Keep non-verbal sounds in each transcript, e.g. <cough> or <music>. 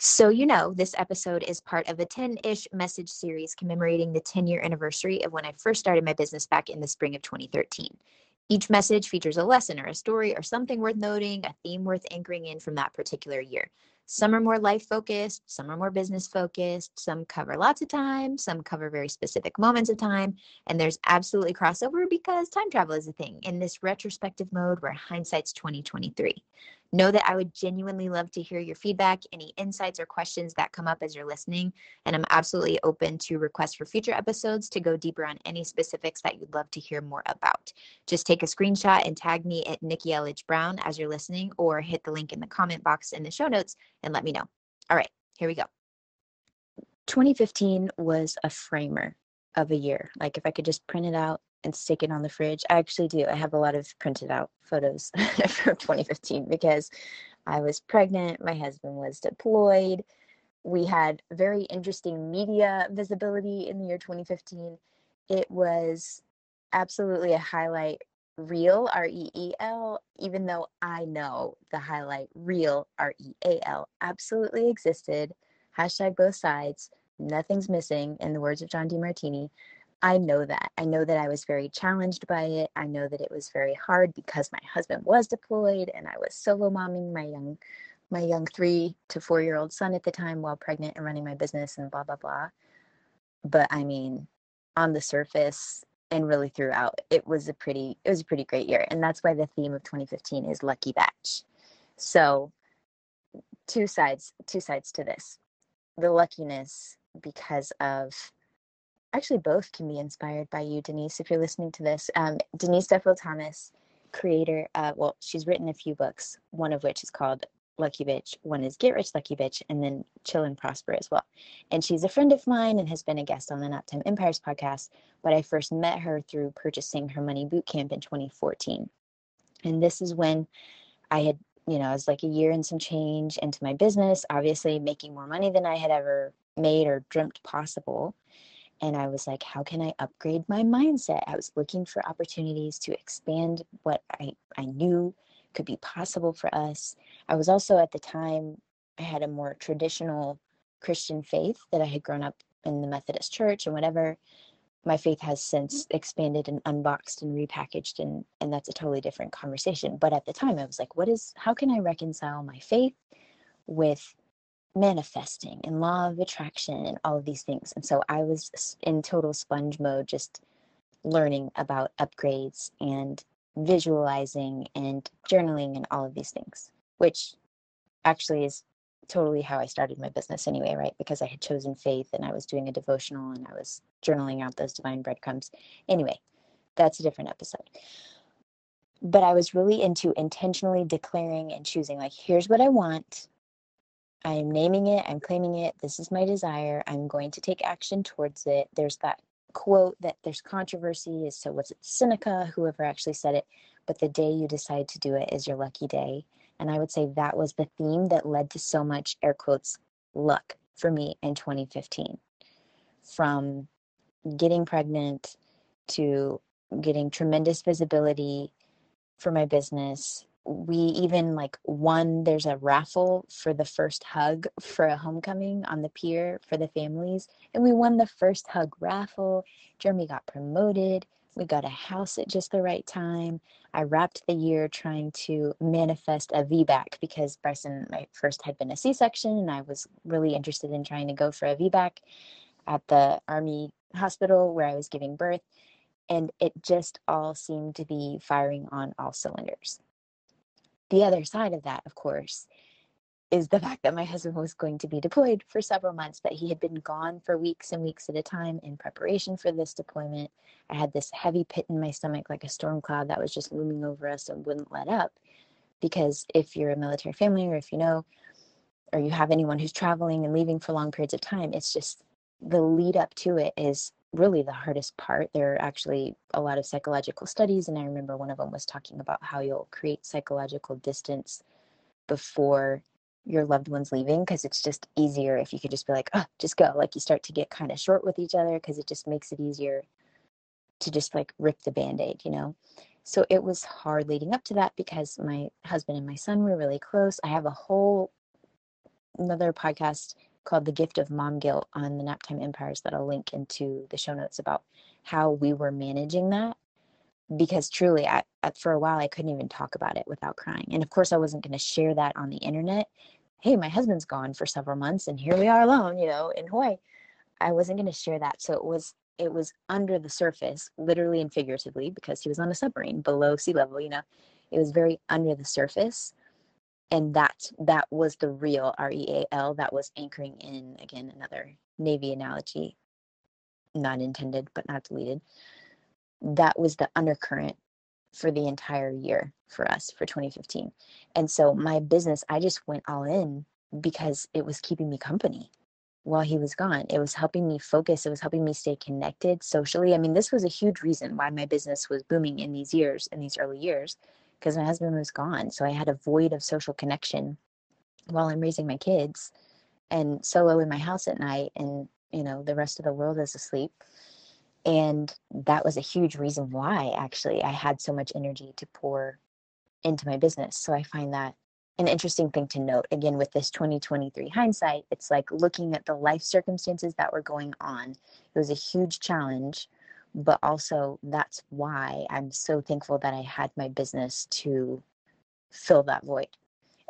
So, you know, this episode is part of a 10 ish message series commemorating the 10 year anniversary of when I first started my business back in the spring of 2013. Each message features a lesson or a story or something worth noting, a theme worth anchoring in from that particular year. Some are more life focused, some are more business focused, some cover lots of time, some cover very specific moments of time, and there's absolutely crossover because time travel is a thing in this retrospective mode where hindsight's 2023. Know that I would genuinely love to hear your feedback, any insights or questions that come up as you're listening. And I'm absolutely open to requests for future episodes to go deeper on any specifics that you'd love to hear more about. Just take a screenshot and tag me at Nikki Elledge Brown as you're listening, or hit the link in the comment box in the show notes and let me know. All right, here we go. 2015 was a framer of a year. Like if I could just print it out and stick it on the fridge. I actually do. I have a lot of printed out photos <laughs> from 2015 because I was pregnant, my husband was deployed. We had very interesting media visibility in the year 2015. It was absolutely a highlight reel, R E E L, even though I know the highlight reel, R E A L, absolutely existed. Hashtag both sides. Nothing's missing, in the words of John Demartini. I know that. I know that I was very challenged by it. I know that it was very hard because my husband was deployed and I was solo momming my young my young 3 to 4 year old son at the time while pregnant and running my business and blah blah blah. But I mean, on the surface and really throughout, it was a pretty it was a pretty great year and that's why the theme of 2015 is lucky batch. So, two sides two sides to this. The luckiness because of actually both can be inspired by you, Denise, if you're listening to this. Um, Denise Duffield Thomas, creator, uh, well, she's written a few books, one of which is called Lucky Bitch. One is Get Rich Lucky Bitch, and then Chill and Prosper as well. And she's a friend of mine and has been a guest on the Naptime Empires podcast. But I first met her through purchasing her money boot camp in 2014. And this is when I had, you know, I was like a year and some change into my business, obviously making more money than I had ever made or dreamt possible and I was like, how can I upgrade my mindset? I was looking for opportunities to expand what I, I knew could be possible for us. I was also at the time, I had a more traditional Christian faith that I had grown up in the Methodist church and whatever. My faith has since mm-hmm. expanded and unboxed and repackaged, and, and that's a totally different conversation. But at the time, I was like, what is, how can I reconcile my faith with manifesting and law of attraction and all of these things. And so I was in total sponge mode, just learning about upgrades and visualizing and journaling and all of these things, which actually is totally how I started my business anyway, right? Because I had chosen faith and I was doing a devotional and I was journaling out those divine breadcrumbs. Anyway, that's a different episode. But I was really into intentionally declaring and choosing, like, here's what I want I'm naming it, I'm claiming it, this is my desire, I'm going to take action towards it. There's that quote that there's controversy as to what's it, Seneca, whoever actually said it, but the day you decide to do it is your lucky day. And I would say that was the theme that led to so much air quotes luck for me in 2015. From getting pregnant to getting tremendous visibility for my business we even like won there's a raffle for the first hug for a homecoming on the pier for the families and we won the first hug raffle. Jeremy got promoted. We got a house at just the right time. I wrapped the year trying to manifest a vbac because bryson my first had been a c-section and i was really interested in trying to go for a vbac at the army hospital where i was giving birth and it just all seemed to be firing on all cylinders the other side of that, of course, is the <laughs> fact that my husband was going to be deployed for several months, but he had been gone for weeks and weeks at a time in preparation for this deployment. I had this heavy pit in my stomach, like a storm cloud that was just looming over us and wouldn't let up. Because if you're a military family, or if you know, or you have anyone who's traveling and leaving for long periods of time, it's just the lead up to it is really the hardest part. There are actually a lot of psychological studies, and I remember one of them was talking about how you'll create psychological distance before your loved one's leaving because it's just easier if you could just be like, oh, just go. Like you start to get kind of short with each other because it just makes it easier to just like rip the band aid, you know? So it was hard leading up to that because my husband and my son were really close. I have a whole another podcast called The Gift of Mom Guilt on the Naptime Empires that I'll link into the show notes about how we were managing that. Because truly, I, for a while, I couldn't even talk about it without crying. And of course, I wasn't going to share that on the internet. Hey, my husband's gone for several months, and here we are alone, you know, in Hawaii. I wasn't going to share that. So it was it was under the surface, literally and figuratively, because he was on a submarine below sea level. You know, it was very under the surface and that that was the real real that was anchoring in again another navy analogy not intended but not deleted. That was the undercurrent for the entire year for us for 2015 and so my business i just went all in because it was keeping me company while he was gone. It was helping me focus. It was helping me stay connected socially. I mean this was a huge reason why my business was booming in these years in these early years because my husband was gone. So I had a void of social connection while I'm raising my kids and solo in my house at night and you know the rest of the world is asleep and that was a huge reason why actually I had so much energy to pour into my business. So I find that an interesting thing to note again with this 2023 hindsight it's like looking at the life circumstances that were going on it was a huge challenge but also that's why I'm so thankful that I had my business to fill that void.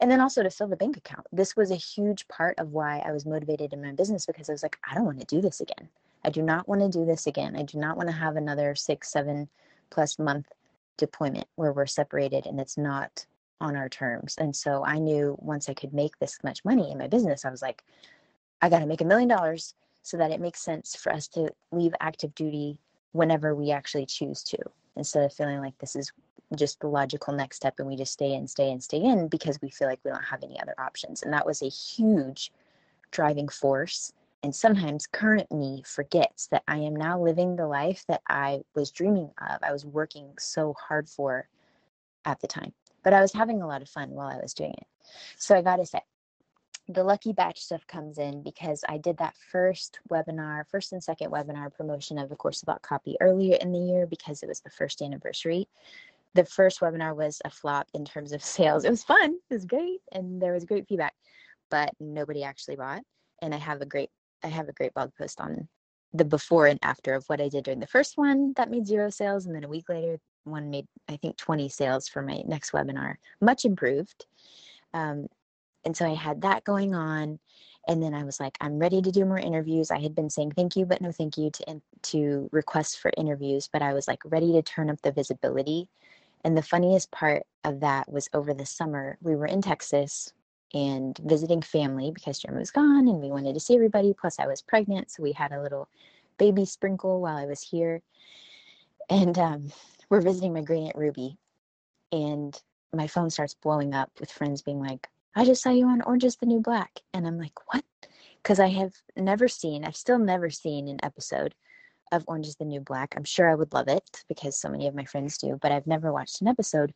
And then also to fill the bank account. This was a huge part of why I was motivated in my business because I was like, I don't want to do this again. I do not want to do this again. I do not want to have another six, seven plus month deployment where we're separated and it's not on our terms. And so I knew once I could make this much money in my business, I was like, I got to make a million dollars so that it makes sense for us to leave active duty whenever we actually choose to instead of feeling like this is just the logical next step and we just stay in stay in stay in because we feel like we don't have any other options. And that was a huge driving force. And sometimes current me forgets that i am now living the life that i was dreaming of i was working so hard for at the time. But i was having a lot of fun while i was doing it. So i got to say the lucky batch stuff comes in because I did that first webinar, first and second webinar promotion of the course about copy earlier in the year because it was the first anniversary. The first webinar was a flop in terms of <laughs> sales. It was fun, it was great, and there was great feedback, but nobody actually bought. And I have a great I have a great blog post on the before and after of what I did during the first one that made zero sales, and then a week later, one made I think 20 sales for my next webinar, much improved. Um, and so I had that going on. And then I was like, I'm ready to do more interviews. I had been saying thank you, but no thank you to, to requests for interviews. But I was like ready to turn up the visibility. And the funniest part of that was over the summer, we were in Texas and visiting family because Jeremy was gone and we wanted to see everybody. Plus, I was pregnant. So we had a little baby sprinkle while I was here. And um, we're visiting my great aunt Ruby. And my phone starts blowing up with friends being like, I just saw you on Orange is the New Black. And I'm like, what? Because I have never seen, I've still never seen an episode of Orange is the New Black. I'm sure I would love it because so many of my friends do, but I've never watched an episode.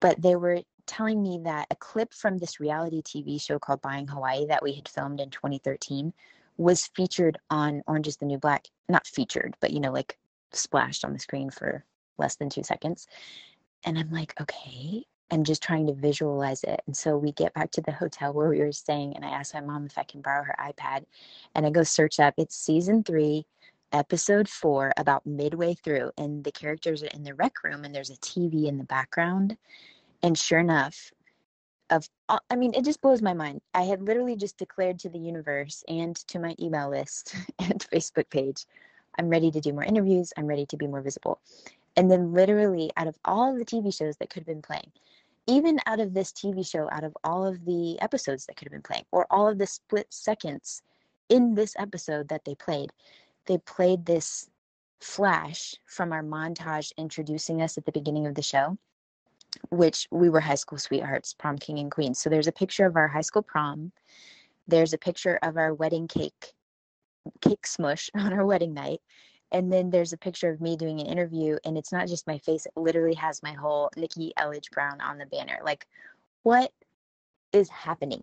But they were telling me that a clip from this reality TV show called Buying Hawaii that we had filmed in 2013 was featured on Orange is the New Black. Not featured, but you know, like splashed on the screen for less than two seconds. And I'm like, okay, and just trying to visualize it. And so we get back to the hotel where we were staying, and I asked my mom if I can borrow her iPad. And I go search up, it's season three, episode four, about midway through, and the characters are in the rec room, and there's a TV in the background. And sure enough, of I mean, it just blows my mind. I had literally just declared to the universe and to my email list <laughs> and Facebook page, I'm ready to do more interviews. I'm ready to be more visible. And then, literally, out of all the TV shows that could have been playing, even out of this TV show, out of all of the episodes that could have been playing, or all of the split seconds in this episode that they played, they played this flash from our montage introducing us at the beginning of the show, which we were high school sweethearts, prom king and queen. So there's a picture of our high school prom. There's a picture of our wedding cake, cake smush <laughs> on our wedding night and then there's a picture of me doing an interview and it's not just my face it literally has my whole nikki elledge brown on the banner like what is happening?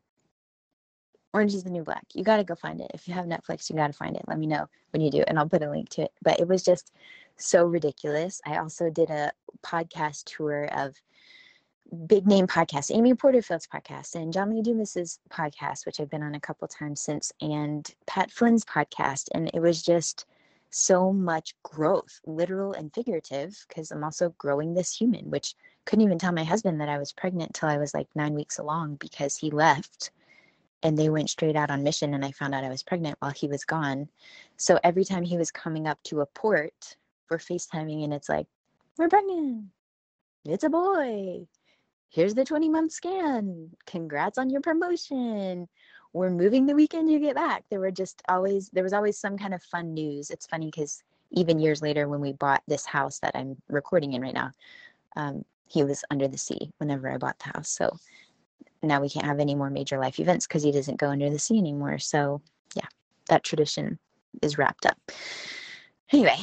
Orange is the new black. You got to go find it. If you have netflix you got to find it. Let me know when you do and i'll put a link to it. But it was just so ridiculous. I also did a podcast tour of big name podcasts, Amy Porterfield's podcast and John Lee Dumas's podcast, which I've been on a couple times since, and Pat Flynn's podcast. And it was just so much growth, literal and figurative, because I'm also growing this human, which couldn't even tell my husband that I was pregnant till I was like nine weeks along because he left and they went straight out on mission and I found out I was pregnant while he was gone. So every time he was coming up to a port, we're FaceTiming and it's like, we're pregnant. It's a boy. Here's the 20 month scan. Congrats on your promotion. We're moving the weekend you get back. There were just always, there was always some kind of fun news. It's funny because even years later, when we bought this house that I'm recording in right now, um, he was under the sea whenever I bought the house. So now we can't have any more major life events because he doesn't go under the sea anymore. So yeah, that tradition is wrapped up. Anyway,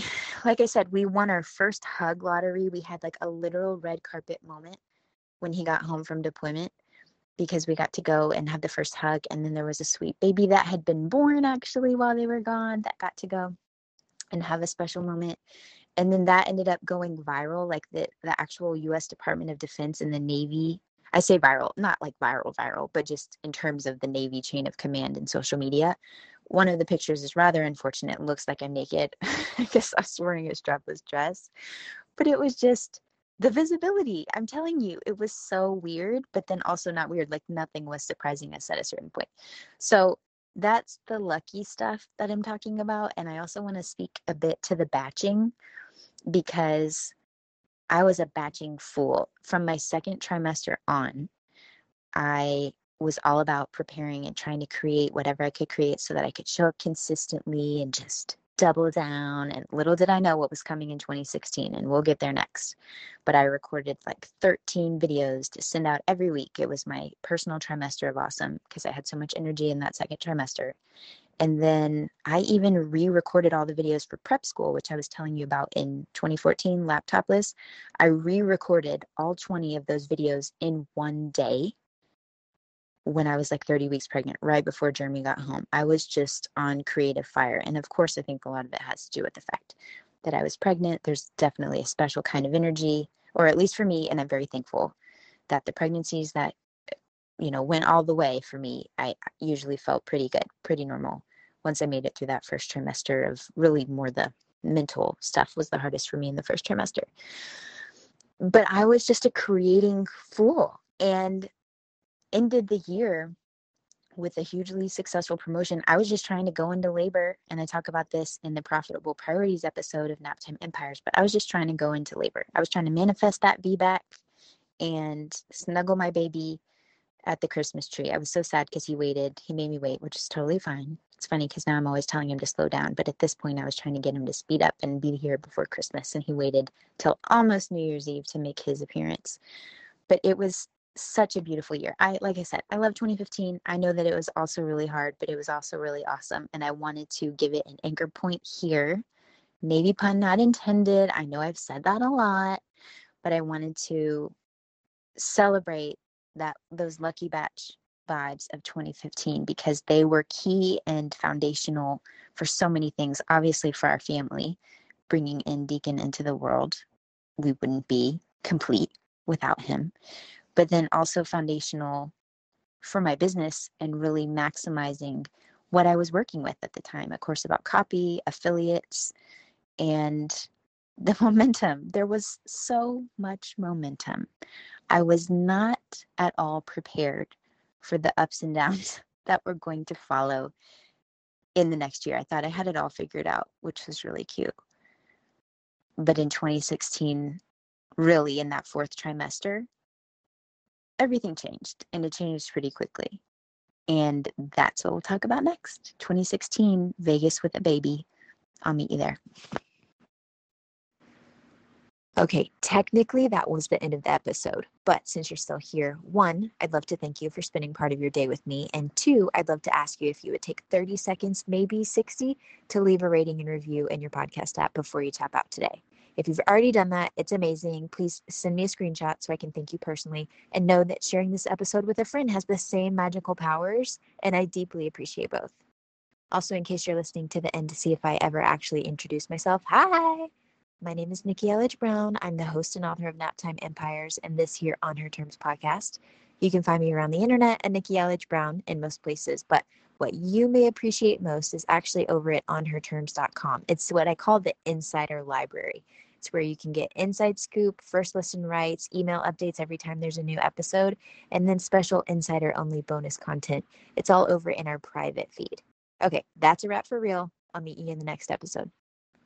like I said, we won our first hug lottery. We had like a literal red carpet moment when he got home from deployment because we got to go and have the first hug. And then there was a sweet baby that had been born actually while they were gone that got to go and have a special moment. And then that ended up going viral, like the, the actual US Department of Defense and the Navy I say viral, not like viral, viral, but just in terms of the Navy chain of command and social media. One of the pictures is rather unfortunate. It looks like I'm naked. <laughs> I guess I was wearing a strapless dress, but it was just the visibility. I'm telling you, it was so weird, but then also not weird. Like nothing was surprising us at a certain point. So that's the lucky stuff that I'm talking about. And I also want to speak a bit to the batching because I was a batching fool. From my second trimester on, I was all about preparing and trying to create whatever I could create so that I could show up consistently and just double down. And little did I know what was coming in 2016, and we'll get there next. But I recorded like 13 videos to send out every week. It was my personal trimester of awesome because I had so much energy in that second trimester. And then I even re recorded all the videos for prep school, which I was telling you about in 2014, laptopless. I re recorded all 20 of those videos in one day when I was like 30 weeks pregnant, right before Jeremy got home. I was just on creative fire. And of course, I think a lot of it has to do with the fact that I was pregnant. There's definitely a special kind of energy, or at least for me. And I'm very thankful that the pregnancies that you know went all the way for me i usually felt pretty good pretty normal once I made it through that first trimester of really more the mental stuff was the hardest for me in the first trimester. But I was just a creating fool and ended the year with a hugely successful promotion. I was just trying to go into labor, and I talk about this in the profitable priorities episode of Naptime Empires, but I was just trying to go into labor. I was trying to manifest that VBAC and snuggle my baby at the Christmas tree. I was so sad because he waited. He made me wait, which is totally fine. It's funny because now I'm always telling him to slow down. But at this point, I was trying to get him to speed up and be here before Christmas. And he waited till almost New Year's Eve to make his appearance. But it was such a beautiful year. I, like I said, I love 2015. I know that it was also really hard, but it was also really awesome. And I wanted to give it an anchor point here. Maybe pun not intended. I know I've said that a lot, but I wanted to celebrate that those lucky batch vibes of 2015 because they were key and foundational for so many things. Obviously, for our family, bringing in Deacon into the world, we wouldn't be complete without him. But then also foundational for my business and really maximizing what I was working with at the time a course about copy, affiliates, and <laughs> the momentum. There was so much momentum. I was not at all prepared for the ups and downs <laughs> that were going to follow in the next year. I thought I had it all figured out, which was really cute. But in 2016, really in that fourth trimester, everything changed and it changed pretty quickly. And that's what we'll talk about next. 2016, Vegas with a baby. I'll meet you there. Okay, technically that was the end of the episode. But since you're still here, one, I'd love to thank you for spending part of your day with me. And two, I'd love to ask you if you would take 30 seconds, maybe 60, to leave a rating and review in your podcast app before you tap out today. If you've already done that, it's amazing. Please send me a screenshot so I can thank you personally and know that sharing this episode with a friend has the same magical powers, and I deeply appreciate both. Also, in case you're listening to the end to see if I ever actually introduce myself, hi! My name is Nikki Elledge Brown. I'm the host and author of Naptime Empires and this here On Her Terms podcast. You can find me around the internet at Nikki Elledge Brown in most places, but what you may appreciate most is actually over at onherterms.com. It's what I call the insider library. It's where you can get inside scoop, first listen rights, email updates every time there's a new episode, and then special insider only bonus content. It's all over in our private feed. Okay, that's a wrap for real. I'll meet you in the next episode.